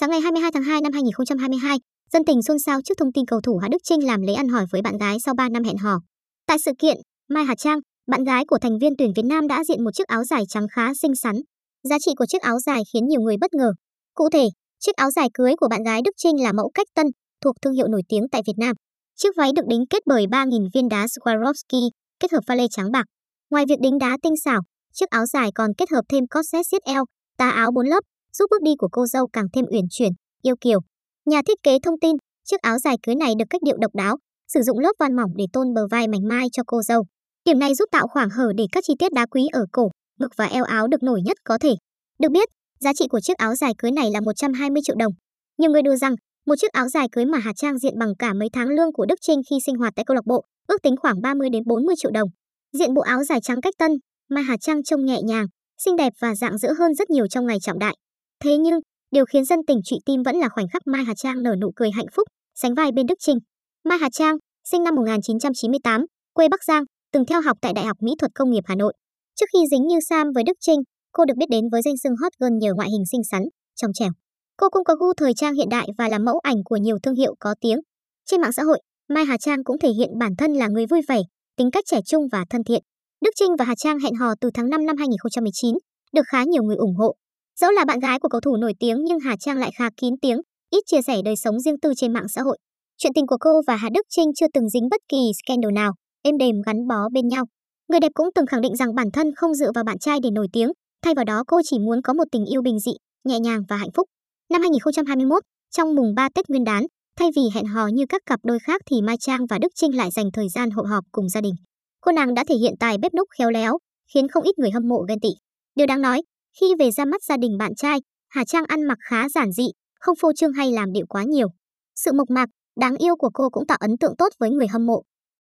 Sáng ngày 22 tháng 2 năm 2022, dân tình xôn xao trước thông tin cầu thủ Hà Đức Trinh làm lễ ăn hỏi với bạn gái sau 3 năm hẹn hò. Tại sự kiện, Mai Hà Trang, bạn gái của thành viên tuyển Việt Nam đã diện một chiếc áo dài trắng khá xinh xắn. Giá trị của chiếc áo dài khiến nhiều người bất ngờ. Cụ thể, chiếc áo dài cưới của bạn gái Đức Trinh là mẫu cách tân, thuộc thương hiệu nổi tiếng tại Việt Nam. Chiếc váy được đính kết bởi 3.000 viên đá Swarovski, kết hợp pha lê trắng bạc. Ngoài việc đính đá tinh xảo, chiếc áo dài còn kết hợp thêm corset siết eo, tà áo bốn lớp, giúp bước đi của cô dâu càng thêm uyển chuyển, yêu kiều. Nhà thiết kế thông tin, chiếc áo dài cưới này được cách điệu độc đáo, sử dụng lớp van mỏng để tôn bờ vai mảnh mai cho cô dâu. Điểm này giúp tạo khoảng hở để các chi tiết đá quý ở cổ, ngực và eo áo được nổi nhất có thể. Được biết, giá trị của chiếc áo dài cưới này là 120 triệu đồng. Nhiều người đưa rằng, một chiếc áo dài cưới mà Hà Trang diện bằng cả mấy tháng lương của Đức Trinh khi sinh hoạt tại câu lạc bộ, ước tính khoảng 30 đến 40 triệu đồng. Diện bộ áo dài trắng cách tân, mà Hà Trang trông nhẹ nhàng, xinh đẹp và dạng dỡ hơn rất nhiều trong ngày trọng đại. Thế nhưng, điều khiến dân tình trụy tim vẫn là khoảnh khắc Mai Hà Trang nở nụ cười hạnh phúc, sánh vai bên Đức Trinh. Mai Hà Trang, sinh năm 1998, quê Bắc Giang, từng theo học tại Đại học Mỹ thuật Công nghiệp Hà Nội. Trước khi dính như Sam với Đức Trinh, cô được biết đến với danh xưng hot girl nhờ ngoại hình xinh xắn, trong trẻo. Cô cũng có gu thời trang hiện đại và là mẫu ảnh của nhiều thương hiệu có tiếng. Trên mạng xã hội, Mai Hà Trang cũng thể hiện bản thân là người vui vẻ, tính cách trẻ trung và thân thiện. Đức Trinh và Hà Trang hẹn hò từ tháng 5 năm 2019, được khá nhiều người ủng hộ. Dẫu là bạn gái của cầu thủ nổi tiếng nhưng Hà Trang lại khá kín tiếng, ít chia sẻ đời sống riêng tư trên mạng xã hội. Chuyện tình của cô và Hà Đức Trinh chưa từng dính bất kỳ scandal nào, êm đềm gắn bó bên nhau. Người đẹp cũng từng khẳng định rằng bản thân không dựa vào bạn trai để nổi tiếng, thay vào đó cô chỉ muốn có một tình yêu bình dị, nhẹ nhàng và hạnh phúc. Năm 2021, trong mùng 3 Tết Nguyên đán, thay vì hẹn hò như các cặp đôi khác thì Mai Trang và Đức Trinh lại dành thời gian hội họp cùng gia đình. Cô nàng đã thể hiện tài bếp núc khéo léo, khiến không ít người hâm mộ ghen tị. Điều đáng nói, khi về ra mắt gia đình bạn trai, Hà Trang ăn mặc khá giản dị, không phô trương hay làm điệu quá nhiều. Sự mộc mạc, đáng yêu của cô cũng tạo ấn tượng tốt với người hâm mộ.